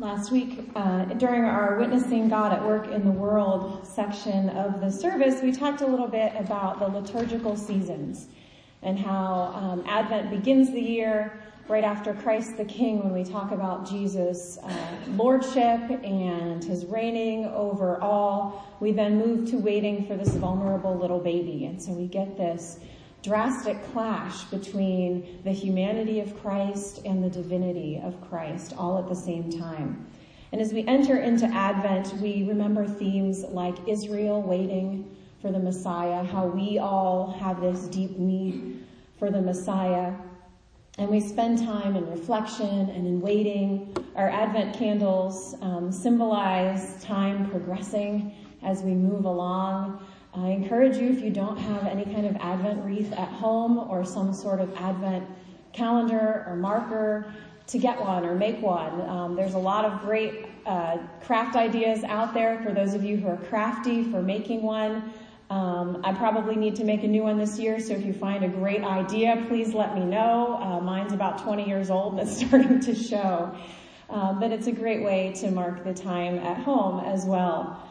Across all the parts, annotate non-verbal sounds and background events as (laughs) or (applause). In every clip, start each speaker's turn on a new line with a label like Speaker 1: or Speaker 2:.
Speaker 1: Last week, uh, during our Witnessing God at Work in the World section of the service, we talked a little bit about the liturgical seasons and how um, Advent begins the year right after Christ the King when we talk about Jesus' uh, lordship and his reigning over all. We then move to waiting for this vulnerable little baby. And so we get this drastic clash between the humanity of Christ and the divinity of Christ all at the same time. And as we enter into Advent, we remember themes like Israel waiting for the Messiah, how we all have this deep need for the Messiah. And we spend time in reflection and in waiting. Our Advent candles um, symbolize time progressing as we move along. I encourage you, if you don't have any kind of Advent wreath at home or some sort of Advent calendar or marker, to get one or make one. Um, there's a lot of great uh, craft ideas out there for those of you who are crafty for making one. Um, I probably need to make a new one this year, so if you find a great idea, please let me know. Uh, mine's about 20 years old and it's (laughs) starting to show. Um, but it's a great way to mark the time at home as well.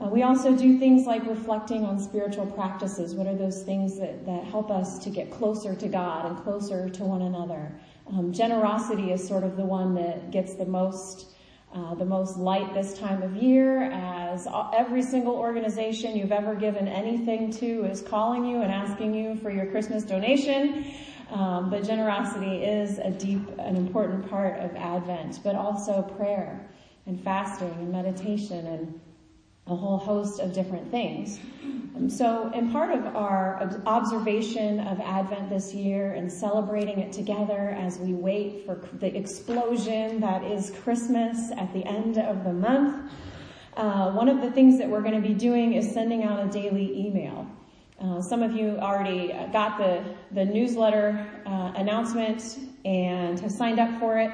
Speaker 1: Uh, we also do things like reflecting on spiritual practices. What are those things that, that help us to get closer to God and closer to one another? Um, generosity is sort of the one that gets the most uh, the most light this time of year as every single organization you've ever given anything to is calling you and asking you for your Christmas donation. Um, but generosity is a deep and important part of Advent, but also prayer and fasting and meditation and a whole host of different things. Um, so, in part of our observation of Advent this year and celebrating it together as we wait for the explosion that is Christmas at the end of the month, uh, one of the things that we're going to be doing is sending out a daily email. Uh, some of you already got the, the newsletter uh, announcement and have signed up for it.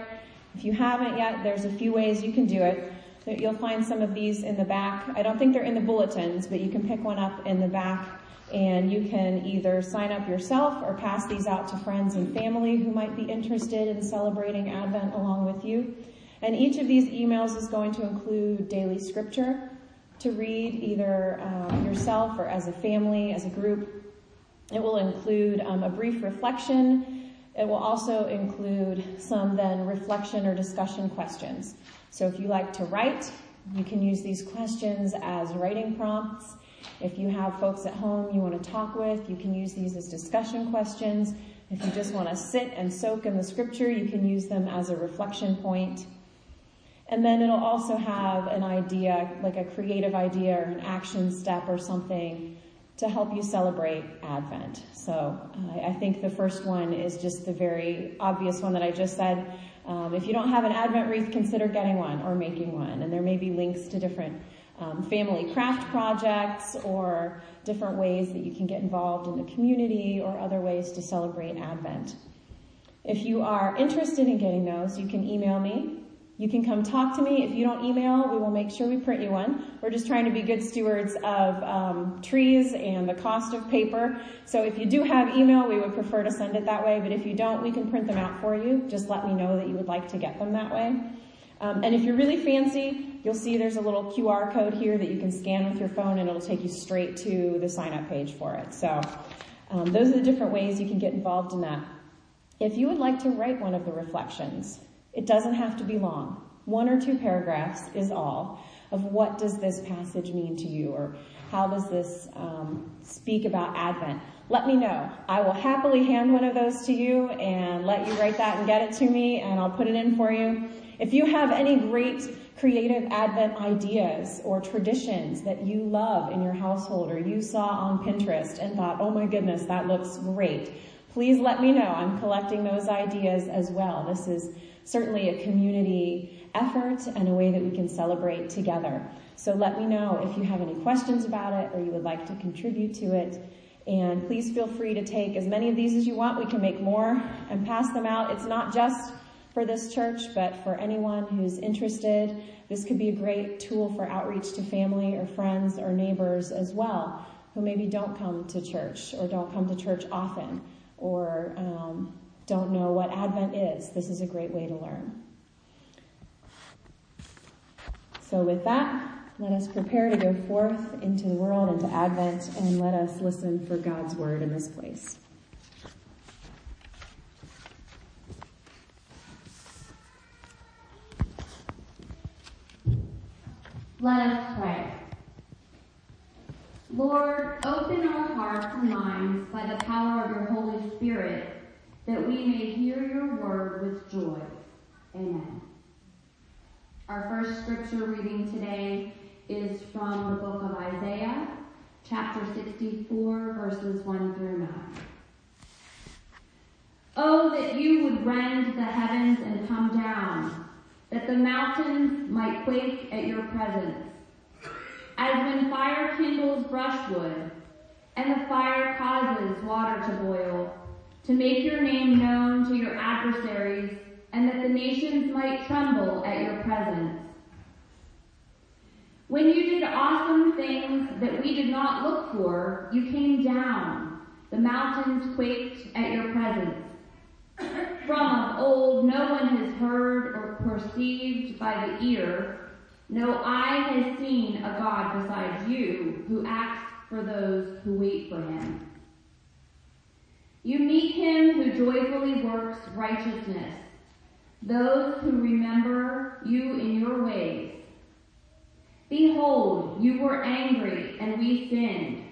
Speaker 1: If you haven't yet, there's a few ways you can do it. You'll find some of these in the back. I don't think they're in the bulletins, but you can pick one up in the back and you can either sign up yourself or pass these out to friends and family who might be interested in celebrating Advent along with you. And each of these emails is going to include daily scripture to read either um, yourself or as a family, as a group. It will include um, a brief reflection. It will also include some then reflection or discussion questions. So if you like to write, you can use these questions as writing prompts. If you have folks at home you want to talk with, you can use these as discussion questions. If you just want to sit and soak in the scripture, you can use them as a reflection point. And then it'll also have an idea, like a creative idea or an action step or something to help you celebrate Advent. So uh, I think the first one is just the very obvious one that I just said. Um, if you don't have an Advent wreath, consider getting one or making one. And there may be links to different um, family craft projects or different ways that you can get involved in the community or other ways to celebrate Advent. If you are interested in getting those, you can email me you can come talk to me. If you don't email, we will make sure we print you one. We're just trying to be good stewards of um, trees and the cost of paper. So if you do have email, we would prefer to send it that way. But if you don't, we can print them out for you. Just let me know that you would like to get them that way. Um, and if you're really fancy, you'll see there's a little QR code here that you can scan with your phone and it'll take you straight to the sign up page for it. So um, those are the different ways you can get involved in that. If you would like to write one of the reflections, it doesn't have to be long. One or two paragraphs is all of what does this passage mean to you or how does this um, speak about Advent. Let me know. I will happily hand one of those to you and let you write that and get it to me and I'll put it in for you. If you have any great creative Advent ideas or traditions that you love in your household or you saw on Pinterest and thought, oh my goodness, that looks great, please let me know. I'm collecting those ideas as well. This is certainly a community effort and a way that we can celebrate together. So let me know if you have any questions about it or you would like to contribute to it. And please feel free to take as many of these as you want. We can make more and pass them out. It's not just for this church, but for anyone who's interested. This could be a great tool for outreach to family or friends or neighbors as well, who maybe don't come to church or don't come to church often or um, don't know what Advent is, this is a great way to learn. So, with that, let us prepare to go forth into the world, into Advent, and let us listen for God's word in this place.
Speaker 2: Let us pray. Lord, open our hearts and minds by the power of your Holy Spirit that we may hear your word with joy. Amen. Our first scripture reading today is from the book of Isaiah, chapter 64, verses 1 through 9. Oh, that you would rend the heavens and come down that the mountains might quake at your presence. As when fire kindles brushwood, and the fire causes water to boil, to make your name known to your adversaries, and that the nations might tremble at your presence. When you did awesome things that we did not look for, you came down. The mountains quaked at your presence. From of old, no one has heard or perceived by the ear, no eye has seen a God besides you, who acts for those who wait for him. You meet him who joyfully works righteousness, those who remember you in your ways. Behold, you were angry, and we sinned.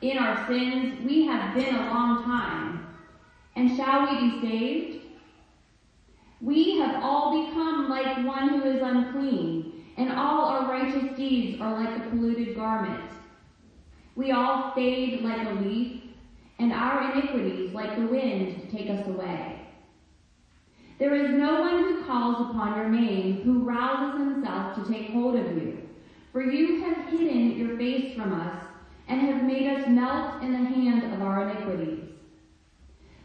Speaker 2: In our sins, we have been a long time. And shall we be saved? We have all become like one who is unclean, and all our righteous deeds are like a polluted garment. We all fade like a leaf, and our iniquities, like the wind, take us away. There is no one who calls upon your name who rouses himself to take hold of you. For you have hidden your face from us and have made us melt in the hand of our iniquities.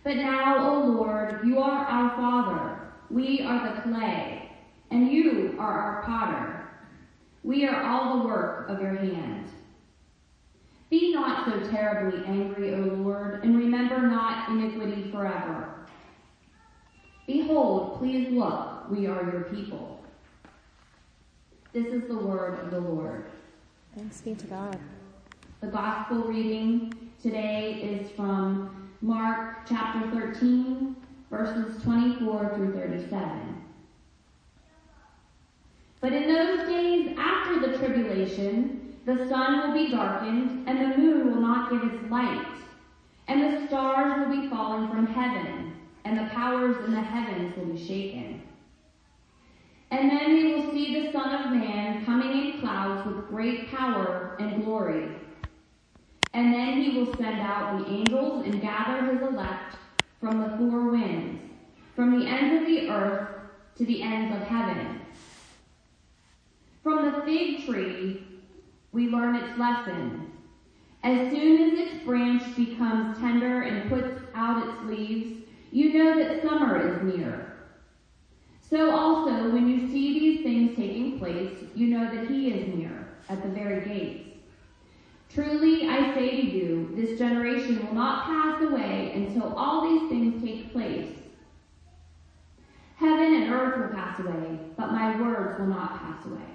Speaker 2: But now, O Lord, you are our Father. We are the clay, and you are our potter. We are all the work of your hand. Be not so terribly angry, O Lord, and remember not iniquity forever. Behold, please look, we are your people. This is the word of the Lord.
Speaker 1: Thanks be to God.
Speaker 2: The gospel reading today is from Mark chapter 13, verses 24 through 37. But in those days after the tribulation, the sun will be darkened, and the moon will not give its light, and the stars will be falling from heaven, and the powers in the heavens will be shaken. And then we will see the Son of Man coming in clouds with great power and glory. And then he will send out the angels and gather his elect from the four winds, from the ends of the earth to the ends of heaven. From the fig tree, we learn its lesson. As soon as its branch becomes tender and puts out its leaves, you know that summer is near. So also, when you see these things taking place, you know that he is near, at the very gates. Truly, I say to you, this generation will not pass away until all these things take place. Heaven and earth will pass away, but my words will not pass away.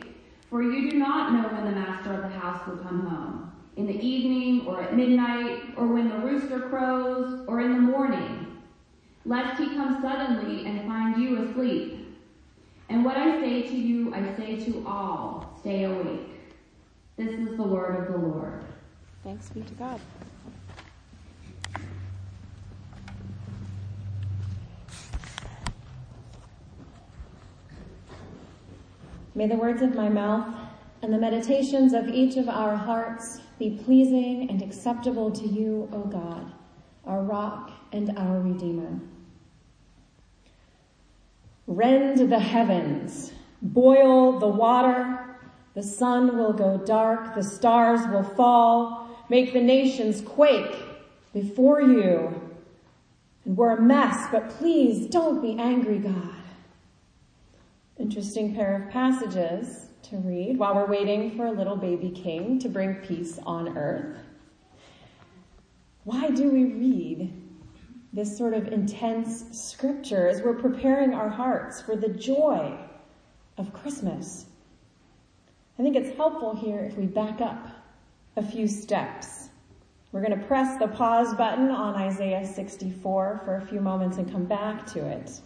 Speaker 2: for you do not know when the master of the house will come home, in the evening, or at midnight, or when the rooster crows, or in the morning, lest he come suddenly and find you asleep. And what I say to you, I say to all, stay awake. This is the word of the Lord.
Speaker 1: Thanks be to God. May the words of my mouth and the meditations of each of our hearts be pleasing and acceptable to you, O God, our rock and our redeemer. Rend the heavens, boil the water, The sun will go dark, the stars will fall, make the nations quake before you. And we're a mess, but please don't be angry, God. Interesting pair of passages to read while we're waiting for a little baby king to bring peace on earth. Why do we read this sort of intense scripture as we're preparing our hearts for the joy of Christmas? I think it's helpful here if we back up a few steps. We're going to press the pause button on Isaiah 64 for a few moments and come back to it.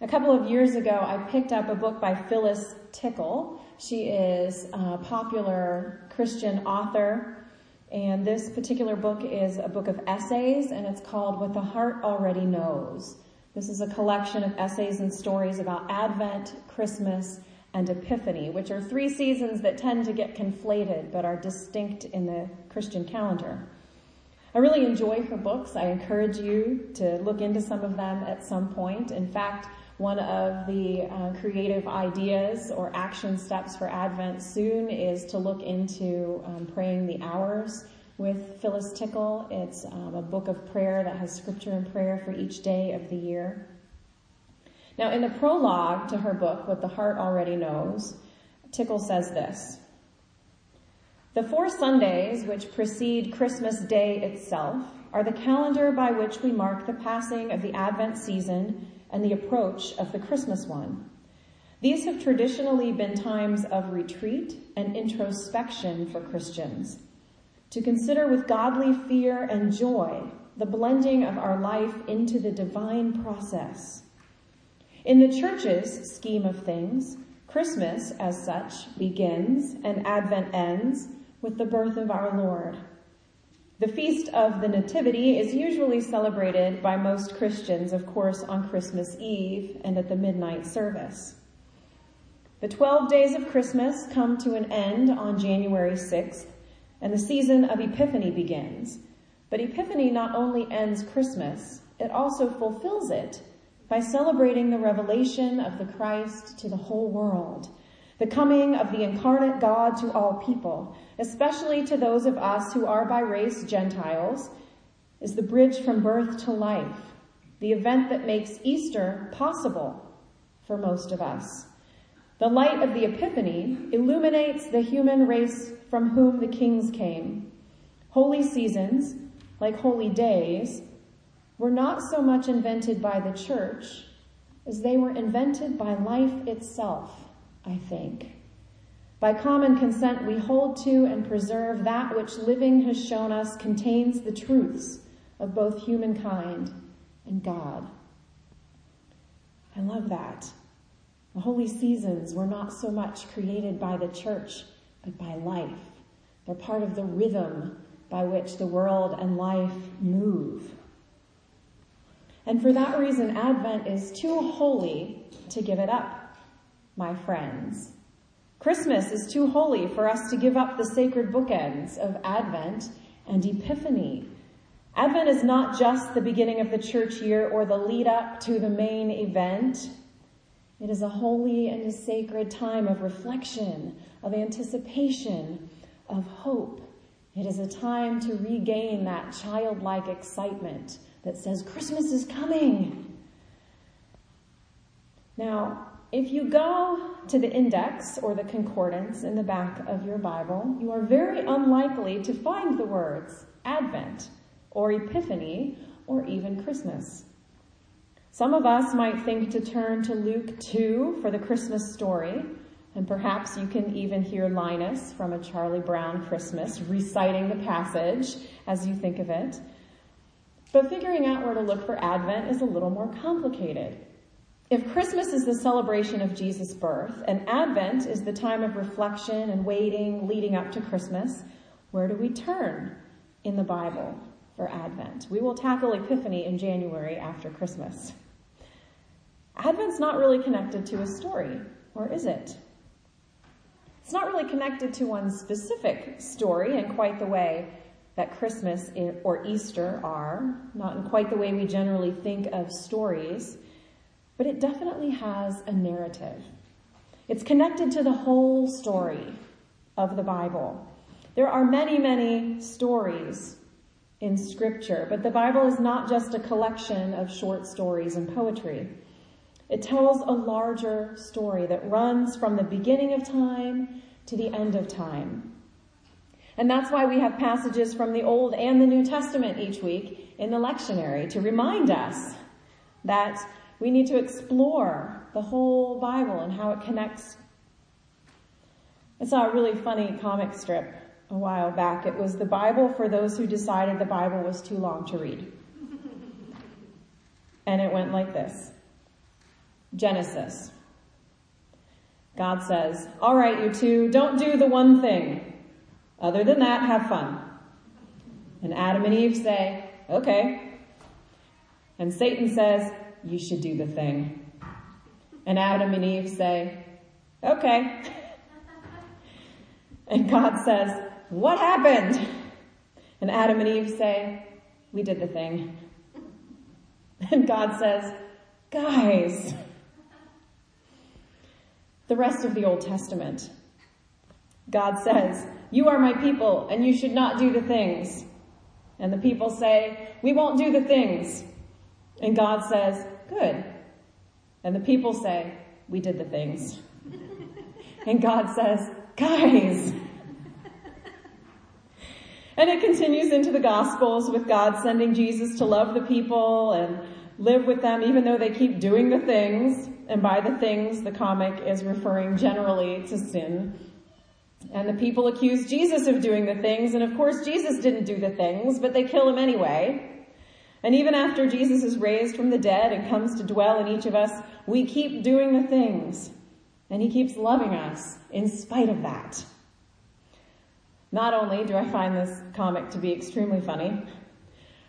Speaker 1: A couple of years ago, I picked up a book by Phyllis Tickle. She is a popular Christian author, and this particular book is a book of essays, and it's called What the Heart Already Knows. This is a collection of essays and stories about Advent, Christmas, and Epiphany, which are three seasons that tend to get conflated but are distinct in the Christian calendar. I really enjoy her books. I encourage you to look into some of them at some point. In fact, one of the uh, creative ideas or action steps for Advent soon is to look into um, praying the hours with Phyllis Tickle. It's um, a book of prayer that has scripture and prayer for each day of the year. Now, in the prologue to her book, What the Heart Already Knows, Tickle says this. The four Sundays which precede Christmas Day itself are the calendar by which we mark the passing of the Advent season and the approach of the Christmas one. These have traditionally been times of retreat and introspection for Christians, to consider with godly fear and joy the blending of our life into the divine process. In the church's scheme of things, Christmas, as such, begins and Advent ends with the birth of our Lord. The Feast of the Nativity is usually celebrated by most Christians, of course, on Christmas Eve and at the midnight service. The 12 days of Christmas come to an end on January 6th, and the season of Epiphany begins. But Epiphany not only ends Christmas, it also fulfills it by celebrating the revelation of the Christ to the whole world the coming of the incarnate God to all people, especially to those of us who are by race Gentiles, is the bridge from birth to life, the event that makes Easter possible for most of us. The light of the Epiphany illuminates the human race from whom the kings came. Holy seasons, like holy days, were not so much invented by the church as they were invented by life itself. I think. By common consent, we hold to and preserve that which living has shown us contains the truths of both humankind and God. I love that. The holy seasons were not so much created by the church, but by life. They're part of the rhythm by which the world and life move. And for that reason, Advent is too holy to give it up my friends. Christmas is too holy for us to give up the sacred bookends of Advent and Epiphany. Advent is not just the beginning of the church year or the lead up to the main event. It is a holy and a sacred time of reflection, of anticipation, of hope. It is a time to regain that childlike excitement that says Christmas is coming. Now, if you go to the index or the concordance in the back of your Bible, you are very unlikely to find the words Advent or Epiphany or even Christmas. Some of us might think to turn to Luke 2 for the Christmas story, and perhaps you can even hear Linus from a Charlie Brown Christmas reciting the passage as you think of it. But figuring out where to look for Advent is a little more complicated. If Christmas is the celebration of Jesus' birth and Advent is the time of reflection and waiting leading up to Christmas, where do we turn in the Bible for Advent? We will tackle Epiphany in January after Christmas. Advent's not really connected to a story, or is it? It's not really connected to one specific story in quite the way that Christmas or Easter are, not in quite the way we generally think of stories but it definitely has a narrative. It's connected to the whole story of the Bible. There are many, many stories in scripture, but the Bible is not just a collection of short stories and poetry. It tells a larger story that runs from the beginning of time to the end of time. And that's why we have passages from the Old and the New Testament each week in the lectionary to remind us that we need to explore the whole Bible and how it connects. I saw a really funny comic strip a while back. It was the Bible for those who decided the Bible was too long to read. And it went like this. Genesis. God says, all right, you two, don't do the one thing. Other than that, have fun. And Adam and Eve say, okay. And Satan says, you should do the thing. And Adam and Eve say, okay. (laughs) And God says, what happened? And Adam and Eve say, we did the thing. (laughs) And God says, guys, the rest of the Old Testament. God says, you are my people and you should not do the things. And the people say, we won't do the things. And God says, good. And the people say, we did the things. (laughs) And God says, guys. (laughs) And it continues into the Gospels with God sending Jesus to love the people and live with them even though they keep doing the things. And by the things, the comic is referring generally to sin. And the people accuse Jesus of doing the things, and of course Jesus didn't do the things, but they kill him anyway. And even after Jesus is raised from the dead and comes to dwell in each of us, we keep doing the things. And he keeps loving us in spite of that. Not only do I find this comic to be extremely funny,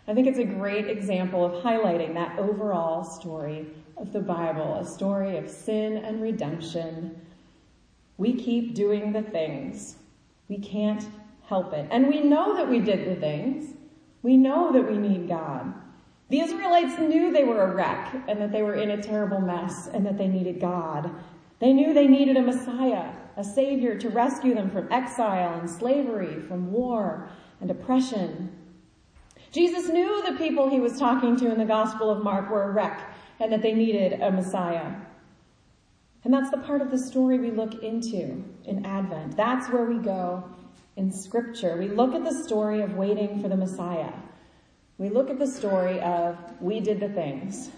Speaker 1: I think it's a great example of highlighting that overall story of the Bible, a story of sin and redemption. We keep doing the things. We can't help it. And we know that we did the things. We know that we need God. The Israelites knew they were a wreck and that they were in a terrible mess and that they needed God. They knew they needed a Messiah a savior to rescue them from exile and slavery, from war and oppression. Jesus knew the people he was talking to in the Gospel of Mark were a wreck and that they needed a Messiah. And that's the part of the story we look into in Advent. That's where we go in Scripture. We look at the story of waiting for the Messiah. We look at the story of we did the things.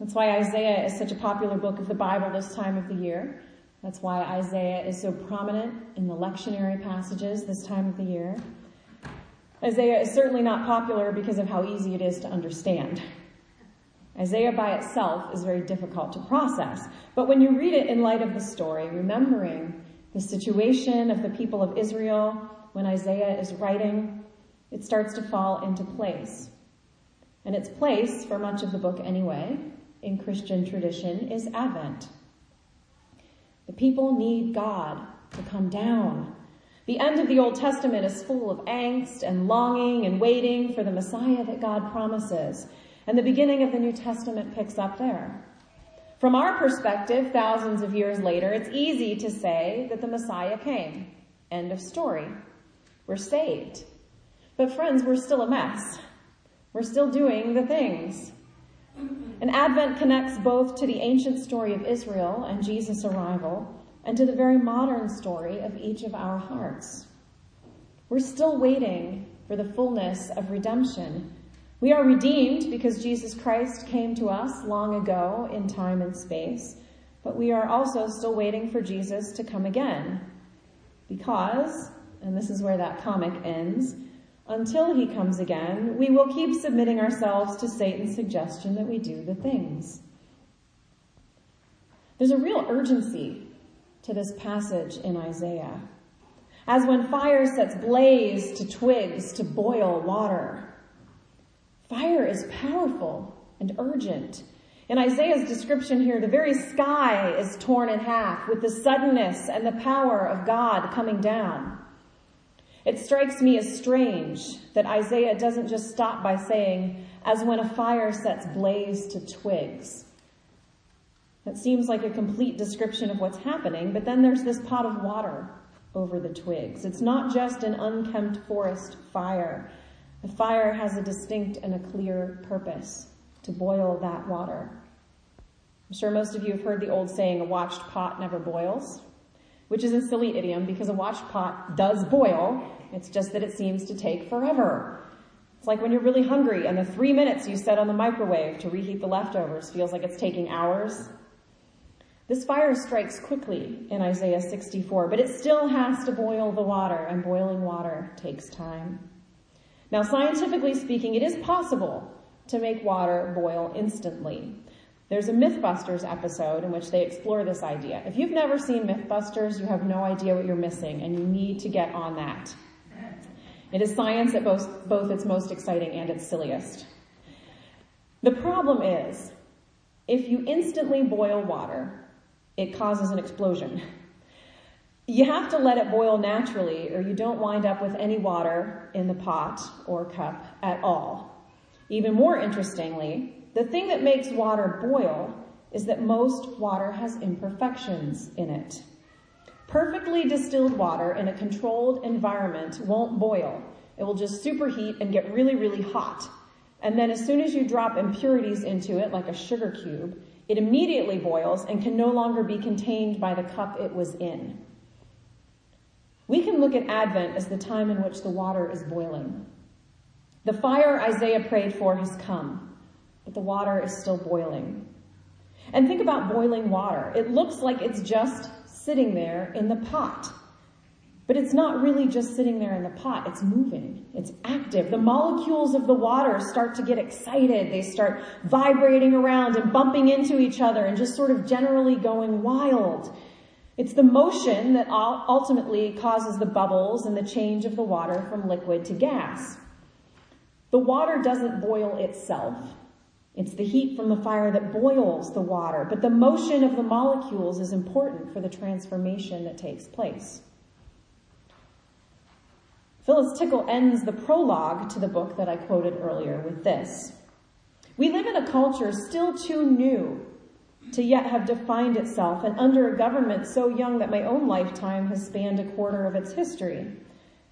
Speaker 1: That's why Isaiah is such a popular book of the Bible this time of the year. That's why Isaiah is so prominent in the lectionary passages this time of the year. Isaiah is certainly not popular because of how easy it is to understand. Isaiah by itself is very difficult to process, but when you read it in light of the story, remembering the situation of the people of Israel when Isaiah is writing, it starts to fall into place. And its place, for much of the book anyway, in Christian tradition is Advent. The people need God to come down. The end of the Old Testament is full of angst and longing and waiting for the Messiah that God promises. And the beginning of the New Testament picks up there. From our perspective, thousands of years later, it's easy to say that the Messiah came. End of story. We're saved. But friends, we're still a mess. We're still doing the things. And Advent connects both to the ancient story of Israel and Jesus' arrival and to the very modern story of each of our hearts. We're still waiting for the fullness of redemption. We are redeemed because Jesus Christ came to us long ago in time and space, but we are also still waiting for Jesus to come again. Because, and this is where that comic ends, until he comes again, we will keep submitting ourselves to Satan's suggestion that we do the things. There's a real urgency to this passage in Isaiah. As when fire sets blaze to twigs to boil water. Fire is powerful and urgent. In Isaiah's description here, the very sky is torn in half with the suddenness and the power of God coming down. It strikes me as strange that Isaiah doesn't just stop by saying, as when a fire sets blaze to twigs. That seems like a complete description of what's happening, but then there's this pot of water over the twigs. It's not just an unkempt forest fire. The fire has a distinct and a clear purpose to boil that water. I'm sure most of you have heard the old saying, a watched pot never boils, which is a silly idiom because a watched pot does boil. It's just that it seems to take forever. It's like when you're really hungry and the three minutes you set on the microwave to reheat the leftovers feels like it's taking hours. This fire strikes quickly in Isaiah 64, but it still has to boil the water, and boiling water takes time. Now, scientifically speaking, it is possible to make water boil instantly. There's a Mythbusters episode in which they explore this idea. If you've never seen Mythbusters, you have no idea what you're missing, and you need to get on that. It is science at both, both its most exciting and its silliest. The problem is, if you instantly boil water, it causes an explosion. You have to let it boil naturally or you don't wind up with any water in the pot or cup at all. Even more interestingly, the thing that makes water boil is that most water has imperfections in it. Perfectly distilled water in a controlled environment won't boil. It will just superheat and get really, really hot. And then as soon as you drop impurities into it, like a sugar cube, it immediately boils and can no longer be contained by the cup it was in. We can look at Advent as the time in which the water is boiling. The fire Isaiah prayed for has come, but the water is still boiling. And think about boiling water. It looks like it's just sitting there in the pot. But it's not really just sitting there in the pot. It's moving. It's active. The molecules of the water start to get excited. They start vibrating around and bumping into each other and just sort of generally going wild. It's the motion that ultimately causes the bubbles and the change of the water from liquid to gas. The water doesn't boil itself. It's the heat from the fire that boils the water, but the motion of the molecules is important for the transformation that takes place. Phyllis Tickle ends the prologue to the book that I quoted earlier with this. We live in a culture still too new to yet have defined itself and under a government so young that my own lifetime has spanned a quarter of its history.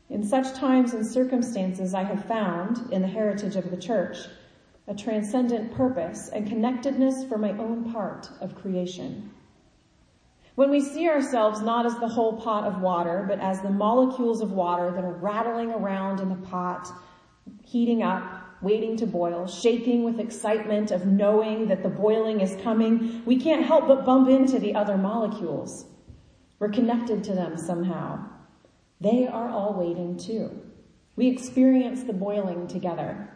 Speaker 1: In such times and circumstances, I have found, in the heritage of the church, a transcendent purpose and connectedness for my own part of creation. When we see ourselves not as the whole pot of water, but as the molecules of water that are rattling around in the pot, heating up, waiting to boil, shaking with excitement of knowing that the boiling is coming, we can't help but bump into the other molecules. We're connected to them somehow. They are all waiting too. We experience the boiling together.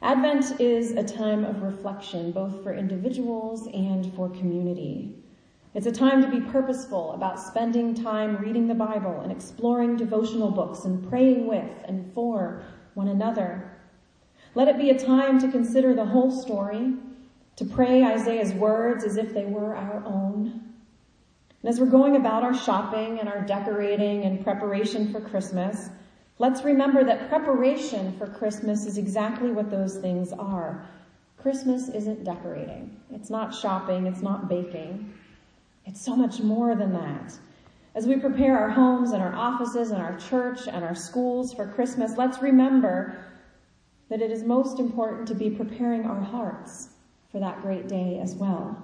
Speaker 1: Advent is a time of reflection, both for individuals and for community. It's a time to be purposeful about spending time reading the Bible and exploring devotional books and praying with and for one another. Let it be a time to consider the whole story, to pray Isaiah's words as if they were our own. And as we're going about our shopping and our decorating and preparation for Christmas, let's remember that preparation for Christmas is exactly what those things are. Christmas isn't decorating. It's not shopping. It's not baking. It's so much more than that. As we prepare our homes and our offices and our church and our schools for Christmas, let's remember that it is most important to be preparing our hearts for that great day as well.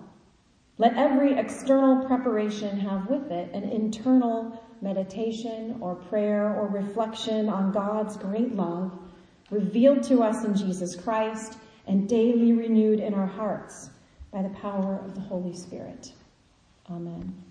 Speaker 1: Let every external preparation have with it an internal meditation or prayer or reflection on God's great love revealed to us in Jesus Christ and daily renewed in our hearts by the power of the Holy Spirit. Amen.